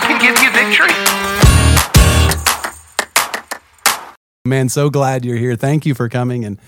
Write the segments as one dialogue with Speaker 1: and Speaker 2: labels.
Speaker 1: Can give you victory?
Speaker 2: Man, so glad you're here. Thank you for coming and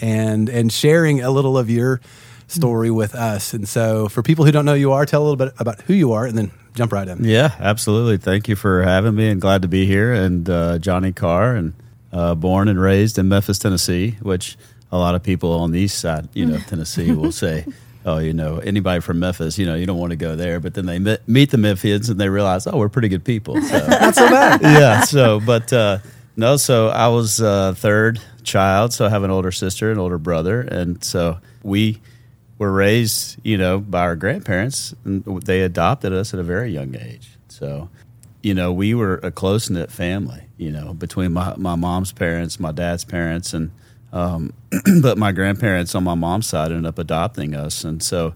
Speaker 2: and and sharing a little of your story with us. And so, for people who don't know who you are, tell a little bit about who you are, and then jump right in.
Speaker 3: Yeah, absolutely. Thank you for having me, and glad to be here. And uh, Johnny Carr, and uh, born and raised in Memphis, Tennessee, which a lot of people on the east side, you know, Tennessee will say, "Oh, you know, anybody from Memphis, you know, you don't want to go there." But then they met, meet the Memphians, and they realize, "Oh, we're pretty good people." So
Speaker 2: Not so bad.
Speaker 3: yeah. So, but uh, no. So I was uh, third child. So I have an older sister, an older brother, and so we were raised, you know, by our grandparents, and they adopted us at a very young age. So, you know, we were a close knit family. You know, between my my mom's parents, my dad's parents, and um, but my grandparents on my mom's side ended up adopting us, and so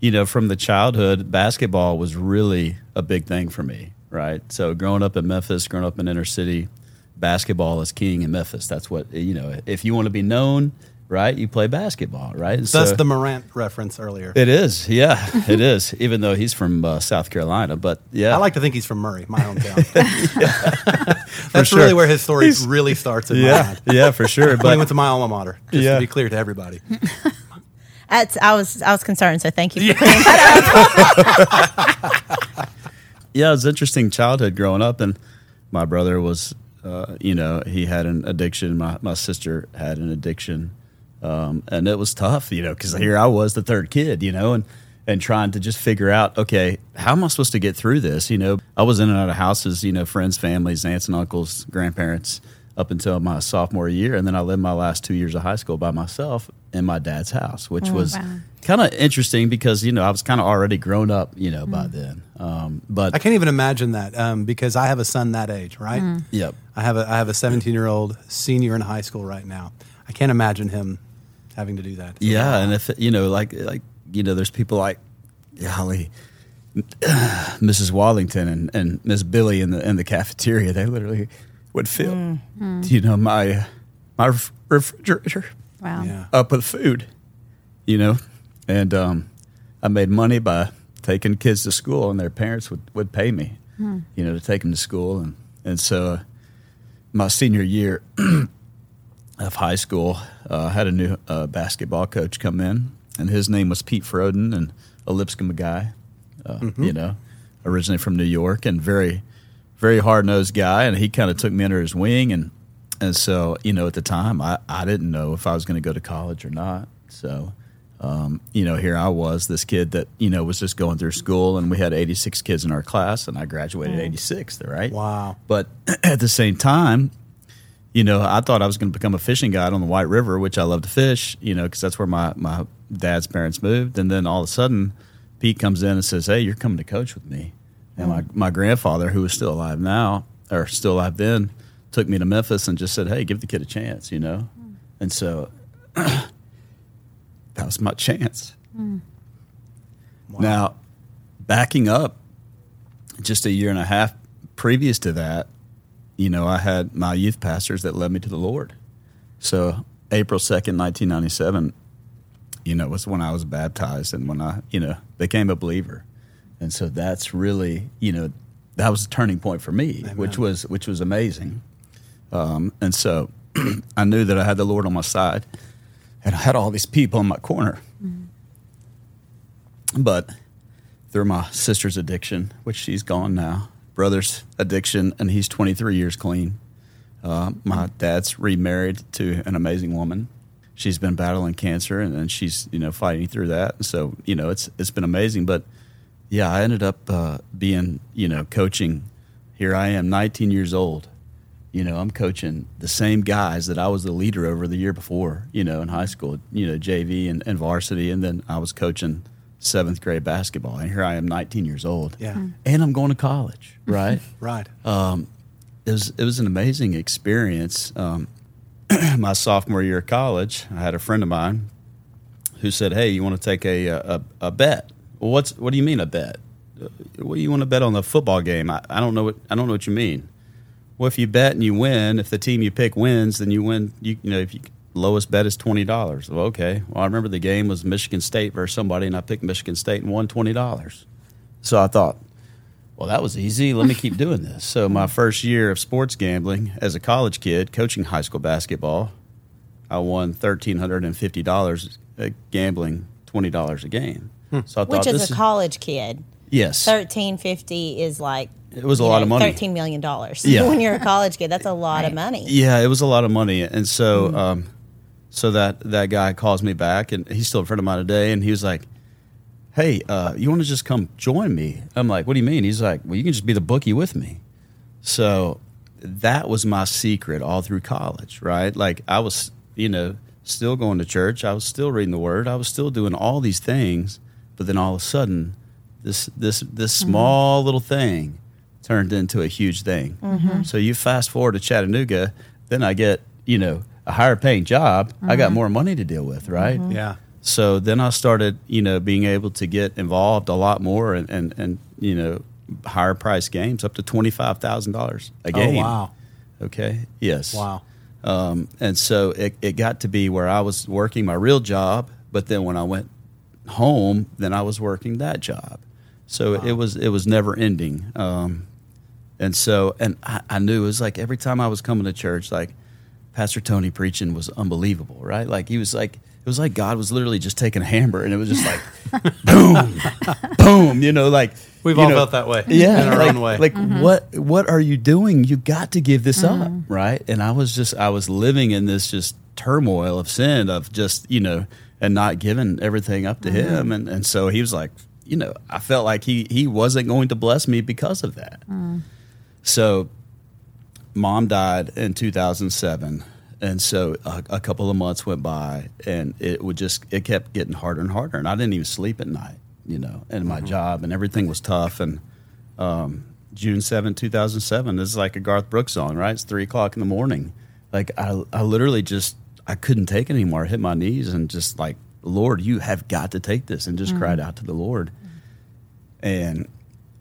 Speaker 3: you know, from the childhood, basketball was really a big thing for me, right? So growing up in Memphis, growing up in inner city, basketball is king in Memphis. That's what you know. If you want to be known, right, you play basketball, right?
Speaker 2: That's
Speaker 3: so-
Speaker 2: the Morant reference earlier.
Speaker 3: it is, yeah, it is. Even though he's from uh, South Carolina, but yeah,
Speaker 2: I like to think he's from Murray, my hometown. That's
Speaker 3: sure.
Speaker 2: really where his story really starts in
Speaker 3: yeah,
Speaker 2: mind.
Speaker 3: yeah, for sure.
Speaker 2: But he went to my alma mater, just
Speaker 3: Yeah.
Speaker 2: to be clear to everybody.
Speaker 4: That's, I was I was concerned, so thank you for clearing that up.
Speaker 3: yeah, it was interesting childhood growing up, and my brother was, uh, you know, he had an addiction. My my sister had an addiction, um, and it was tough, you know, because here I was the third kid, you know, and and trying to just figure out, okay, how am I supposed to get through this? You know, I was in and out of houses, you know, friends, families, aunts and uncles, grandparents, up until my sophomore year, and then I lived my last two years of high school by myself in my dad's house, which was
Speaker 4: wow.
Speaker 3: kind of interesting because you know I was kind of already grown up, you know, by then. Um, but
Speaker 2: I can't even imagine that um, because I have a son that age, right?
Speaker 3: Yep.
Speaker 2: I have a I have a 17 year old senior in high school right now. I can't imagine him having to do that.
Speaker 3: Yeah, and if you know, like like you know, there's people like golly, Mrs. Wallington and, and Miss Billy in the in the cafeteria. They literally would fill, you know, my my refrigerator
Speaker 4: Wow.
Speaker 2: Yeah.
Speaker 3: up with food, you know, and um, I made money by taking kids to school, and their parents would, would pay me, you know, to take them to school, and and so uh, my senior year of high school, uh, I had a new uh, basketball coach come in, and his name was Pete Froden, and a Lipscomb guy, uh, you know, originally from New York, and very, very hard nosed guy, and he kind of took me under his wing, and and so you know, at the time, I I didn't know if I was going to go to college or not, so. Um, you know, here I was, this kid that you know was just going through school, and we had 86 kids in our class, and I graduated 86th, right?
Speaker 2: Wow.
Speaker 3: But at the same time, you know, I thought I was going to become a fishing guide on the White River, which I love to fish, you know, because that's where my, my dad's parents moved. And then all of a sudden, Pete comes in and says, Hey, you're coming to coach with me. And my, mm. my grandfather, who is still alive now, or still alive then, took me to Memphis and just said, Hey, give the kid a chance, you know? Mm. And so that was my chance. Mm. Now, backing up just a year and a half previous to that, you know, I had my youth pastors that led me to the Lord. So April 2nd, 1997, you know, was when I was baptized and when I, you know, became a believer. And so that's really, you know, that was a turning point for me, which was which was amazing. Um, and so I knew that I had the Lord on my side and I had all these people in my corner. But through my sister's addiction, which she's gone now, brother's addiction, and he's 23 years clean. Uh, my dad's remarried to an amazing woman. She's been battling cancer, and, and she's you know fighting through that. And so you know it's it's been amazing. But yeah, I ended up uh, being you know coaching. Here I am, 19 years old. You know, I'm coaching the same guys that I was the leader over the year before. You know, in high school, you know, JV and, and varsity, and then I was coaching seventh grade basketball, and here I am, 19 years old.
Speaker 2: Yeah. Hmm.
Speaker 3: and I'm going to college. Right.
Speaker 2: Right.
Speaker 3: it was it was an amazing experience. Um, my sophomore year of college, I had a friend of mine who said, "Hey, you want to take a a, a bet? Well, what's what do you mean a bet? Uh, What do you want to bet on the football game? I, I don't know what I don't know what you mean. Well, if you bet and you win, if the team you pick wins, then you win. You, you know, if you lowest bet is twenty dollars. Well, okay. Well, I remember the game was Michigan State versus somebody, and I picked Michigan State and won twenty dollars. So I thought, well, that was easy. Let me keep doing this. So, my first year of sports gambling as a college kid, coaching high school basketball, I won thirteen hundred and fifty dollars uh, gambling twenty dollars a game. Hmm. So I thought
Speaker 4: Which
Speaker 3: this
Speaker 4: is a college kid.
Speaker 3: yes,
Speaker 4: Thirteen fifty is like
Speaker 3: it was a
Speaker 4: you
Speaker 3: lot
Speaker 4: know,
Speaker 3: of money.
Speaker 4: Thirteen million dollars.
Speaker 3: Yeah.
Speaker 4: when you're a college kid, that's a lot of money.
Speaker 3: Yeah, it was a lot of money, and so mm-hmm. um, so that that guy calls me back, and he's still a friend of mine today, and he was like, "Hey, uh, you want to just come join me?" I'm like, "What do you mean?" He's like, "Well, you can just be the bookie with me." So that was my secret all through college, right? Like I was, you know, still going to church, I was still reading the Word, I was still doing all these things, but then all of a sudden, this this this small little thing turned into a huge thing. So you fast forward to Chattanooga, then I get, you know, a higher paying job. I got more money to deal with, right?
Speaker 2: Yeah.
Speaker 3: So then I started, you know, being able to get involved a lot more and, and, and you know, higher price games up to $25,000 a game.
Speaker 2: Oh wow.
Speaker 3: Okay. Yes.
Speaker 2: Wow.
Speaker 3: Um, and so it, it got to be where I was working my real job, but then when I went home, then I was working that job. So it was it was never ending. Um, and so and I, I knew it was like every time I was coming to church, like Pastor Tony preaching was unbelievable, right? Like he was like it was like God was literally just taking a hammer and it was just like boom, boom, you know, like
Speaker 2: We've all
Speaker 3: know,
Speaker 2: felt that way.
Speaker 3: yeah,
Speaker 2: In our
Speaker 3: like,
Speaker 2: own way.
Speaker 3: Like mm-hmm. what what are you doing? You got to give this up, mm-hmm. right? And I was just I was living in this just turmoil of sin of just you know and not giving everything up to mm-hmm. him, and and so he was like, you know, I felt like he he wasn't going to bless me because of that. Mm. So, mom died in 2007. And so a, a couple of months went by, and it would just it kept getting harder and harder, and I didn't even sleep at night, you know, and my job and everything was tough. And um, June 7, 2007, this is like a Garth Brooks song, right? It's three o'clock in the morning. Like I, I literally just I couldn't take it anymore. I hit my knees and just like, Lord, you have got to take this, and just cried out to the Lord. And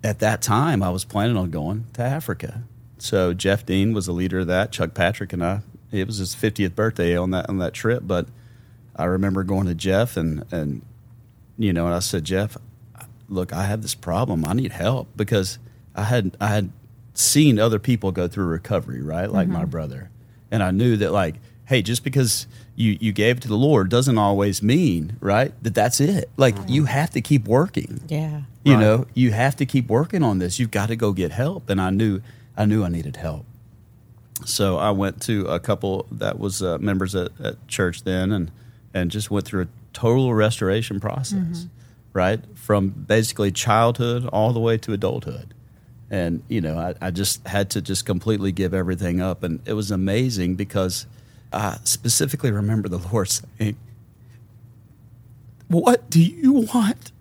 Speaker 3: at that time, I was planning on going to Africa. So Jeff Dean was the leader of that. Chuck Patrick and I. It was his 50th birthday on that on that trip. But I remember going to Jeff and and you know, and I said, Jeff, look, I have this problem. I need help because I had I had seen other people go through recovery, right? Like my mm-hmm. brother, and I knew that like, hey, just because you you gave it to the Lord doesn't always mean right that that's it. Like you have to keep working
Speaker 4: Yeah.
Speaker 3: you
Speaker 2: Right.
Speaker 3: know you have to keep working on this you've got to go get help and i knew i knew i needed help. So i went to a couple that was uh, members at, at church then and and just went through a total restoration process right? From basically childhood all the way to adulthood. And you know I, I just had to just completely give everything up. And it was amazing because i specifically remember the lord saying what do you want?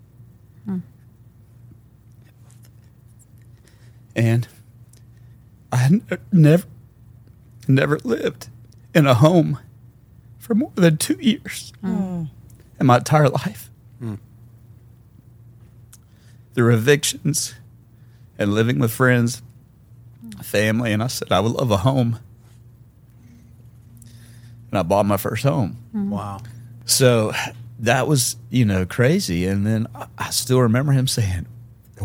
Speaker 3: And I never, never lived in a home for more than two years mm. in my entire life. Mm. Through evictions and living with friends, family, and I said I would love a home. And I bought my first home. Mm-hmm.
Speaker 2: Wow.
Speaker 3: So that was, you know, crazy. And then I, I still remember him saying,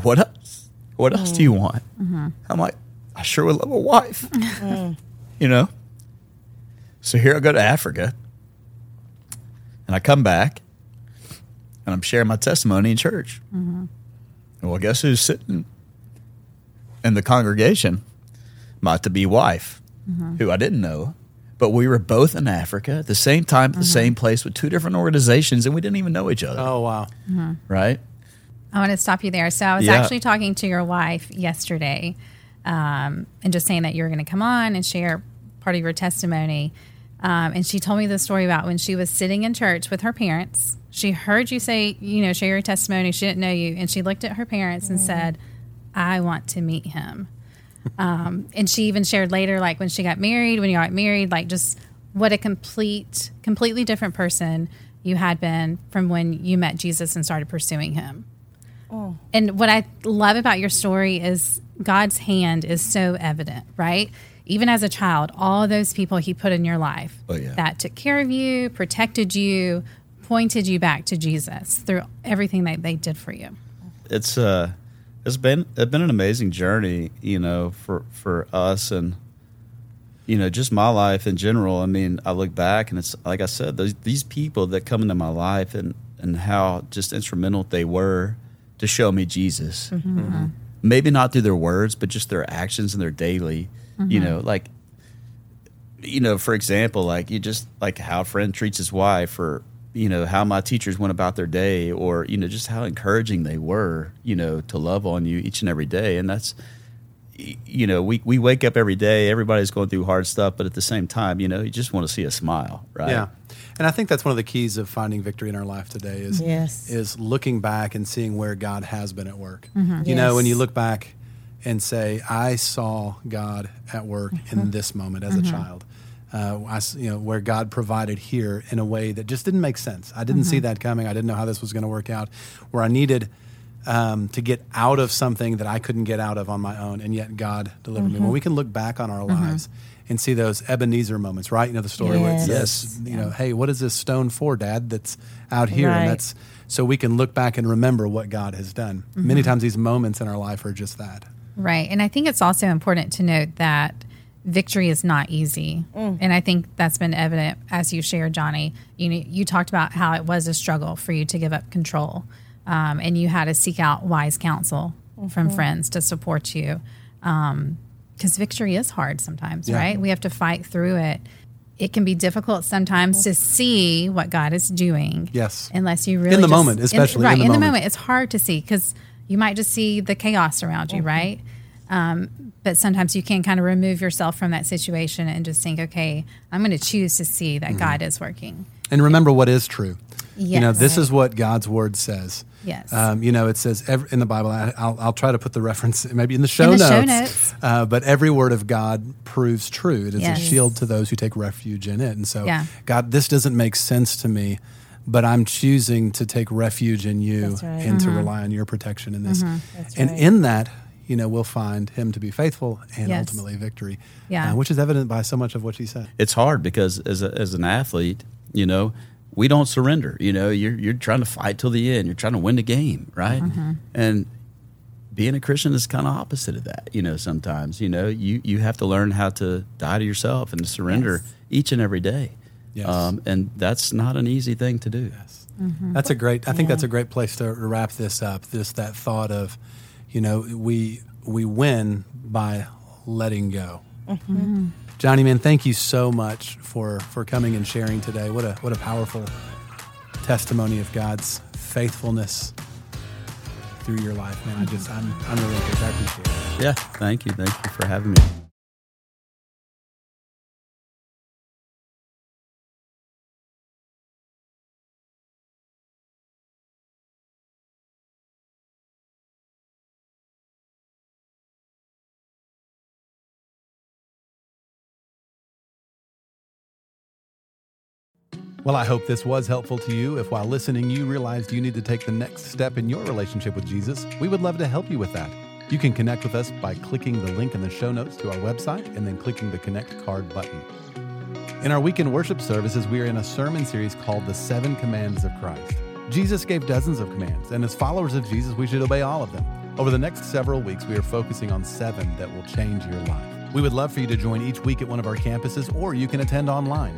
Speaker 3: What else? What else do you mm. want? Mm-hmm. I'm like, I sure would love a wife. Mm. you know? So here I go to Africa. And I come back and I'm sharing my testimony in church. And well, guess who's sitting in the congregation? My to be wife, mm-hmm. who I didn't know. But we were both in Africa at the same time, at the mm-hmm. same place with two different organizations, and we didn't even know each other.
Speaker 2: Oh wow.
Speaker 3: Right?
Speaker 5: I want to stop you there. So I was
Speaker 3: Yeah.
Speaker 5: actually talking to your wife yesterday, um, and just saying that you were going to come on and share part of your testimony. Um, and she told me the story about when she was sitting in church with her parents. She heard you say, you know, share your testimony. She didn't know you. And she looked at her parents and said, I want to meet him. Um, and she even shared later, like when she got married, when you got married, like just what a complete, completely different person you had been from when you met Jesus and started pursuing him. And what I love about your story is God's hand is so evident, right? Even as a child, all those people He put in your life
Speaker 3: Oh, yeah.
Speaker 5: that took care of you, protected you, pointed you back to Jesus through everything that they did for you.
Speaker 3: it's uh it's been it's been an amazing journey you know for for us and you know just my life in general i mean i look back and it's like i said those, these people that come into my life and and how just instrumental they were to show me jesus mm-hmm. Mm-hmm. Uh-huh. Maybe not through their words but just their actions and their daily you mm-hmm. know like you know, for example, like you just like how a friend treats his wife, or you know how my teachers went about their day, or you know just how encouraging they were, you know, to love on you each and every day, and that's you know we we wake up every day, everybody's going through hard stuff, but at the same time, you know, you just want to see a smile, right?
Speaker 2: Yeah. And I think that's one of the keys of finding victory in our life today is
Speaker 4: Yes.
Speaker 2: is looking back and seeing where God has been at work. Mm-hmm. You know, when you look back and say, I saw God at work in mm-hmm. this moment as a mm-hmm. child. Uh, I you know, where God provided here in a way that just didn't make sense. I didn't see that coming. I didn't know how this was going to work out. Where I needed um, to get out of something that I couldn't get out of on my own, and yet God delivered me. When we can look back on our lives and see those Ebenezer moments, right? You know the story where it
Speaker 4: Yes.
Speaker 2: says, you know, hey, what is this stone for, Dad? That's out here,
Speaker 4: Right.
Speaker 2: and that's so we can look back and remember what God has done. Mm-hmm. Many times, these moments in our life are just that.
Speaker 5: Right. And I think it's also important to note that victory is not easy. Mm. And I think that's been evident as you shared, Johnny. You know, you talked about how it was a struggle for you to give up control. Um, and you had to seek out wise counsel from mm-hmm. friends to support you. Um, Because victory is hard sometimes,
Speaker 2: Yeah.
Speaker 5: right? We have to fight through it. It can be difficult sometimes to see what God is doing.
Speaker 2: Yes.
Speaker 5: Unless you really in
Speaker 2: the
Speaker 5: just-
Speaker 2: moment, especially in
Speaker 5: right
Speaker 2: the
Speaker 5: in the
Speaker 2: moment.
Speaker 5: moment it's hard to see because you might just see the chaos around you, right? Um, but sometimes you can kind of remove yourself from that situation and just think, okay, I'm going to choose to see
Speaker 2: Mm-hmm.
Speaker 5: that God is working.
Speaker 2: And remember what is true. You know,
Speaker 5: Yes.
Speaker 2: this is what God's word says.
Speaker 5: Yes.
Speaker 2: Um, you know, it says every, in the Bible, I, I'll, I'll try to put the reference maybe in the show
Speaker 5: In the
Speaker 2: notes.
Speaker 5: show notes.
Speaker 2: Uh, but every word of God proves true. It is
Speaker 5: Yes.
Speaker 2: a shield to those who take refuge in it. And so,
Speaker 5: Yeah.
Speaker 2: God, this doesn't make sense to me, but I'm choosing to take refuge in you
Speaker 4: right.
Speaker 2: and to
Speaker 5: Mm-hmm.
Speaker 2: rely on your protection in this.
Speaker 4: That's
Speaker 2: and
Speaker 4: right.
Speaker 2: in that, you know, we'll find him to be faithful and
Speaker 5: Yes.
Speaker 2: ultimately victory,
Speaker 5: Yeah.
Speaker 2: uh, which is evident by so much of what she said.
Speaker 3: it's hard because as a, as an athlete, you know, we don't surrender. You know, you're you're trying to fight till the end. You're trying to win the game, right? Mm-hmm. And being a Christian is kind of opposite of that. You know, sometimes you know you you have to learn how to die to yourself and surrender
Speaker 5: Yes.
Speaker 3: each and every day.
Speaker 2: Yes.
Speaker 3: Um, and that's not an easy thing to do.
Speaker 2: Yes. Mm-hmm. That's a great. I think that's a great place to wrap this up. This that thought of, you know, we we win by letting go. Mm-hmm. Johnny, man, thank you so much for for coming and sharing today. What a what a powerful testimony of God's faithfulness through your life, man. I just I'm I'm really encouraged. I appreciate it.
Speaker 3: Yeah. Thank you. Thank you for having me.
Speaker 2: Well, I hope this was helpful to you. If while listening you realized you need to take the next step in your relationship with Jesus, we would love to help you with that. You can connect with us by clicking the link in the show notes to our website and then clicking the Connect card button. In our weekend worship services, we are in a sermon series called The Seven Commands of Christ. Jesus gave dozens of commands, and as followers of Jesus, we should obey all of them. Over the next several weeks, we are focusing on seven that will change your life. We would love for you to join each week at one of our campuses, or you can attend online.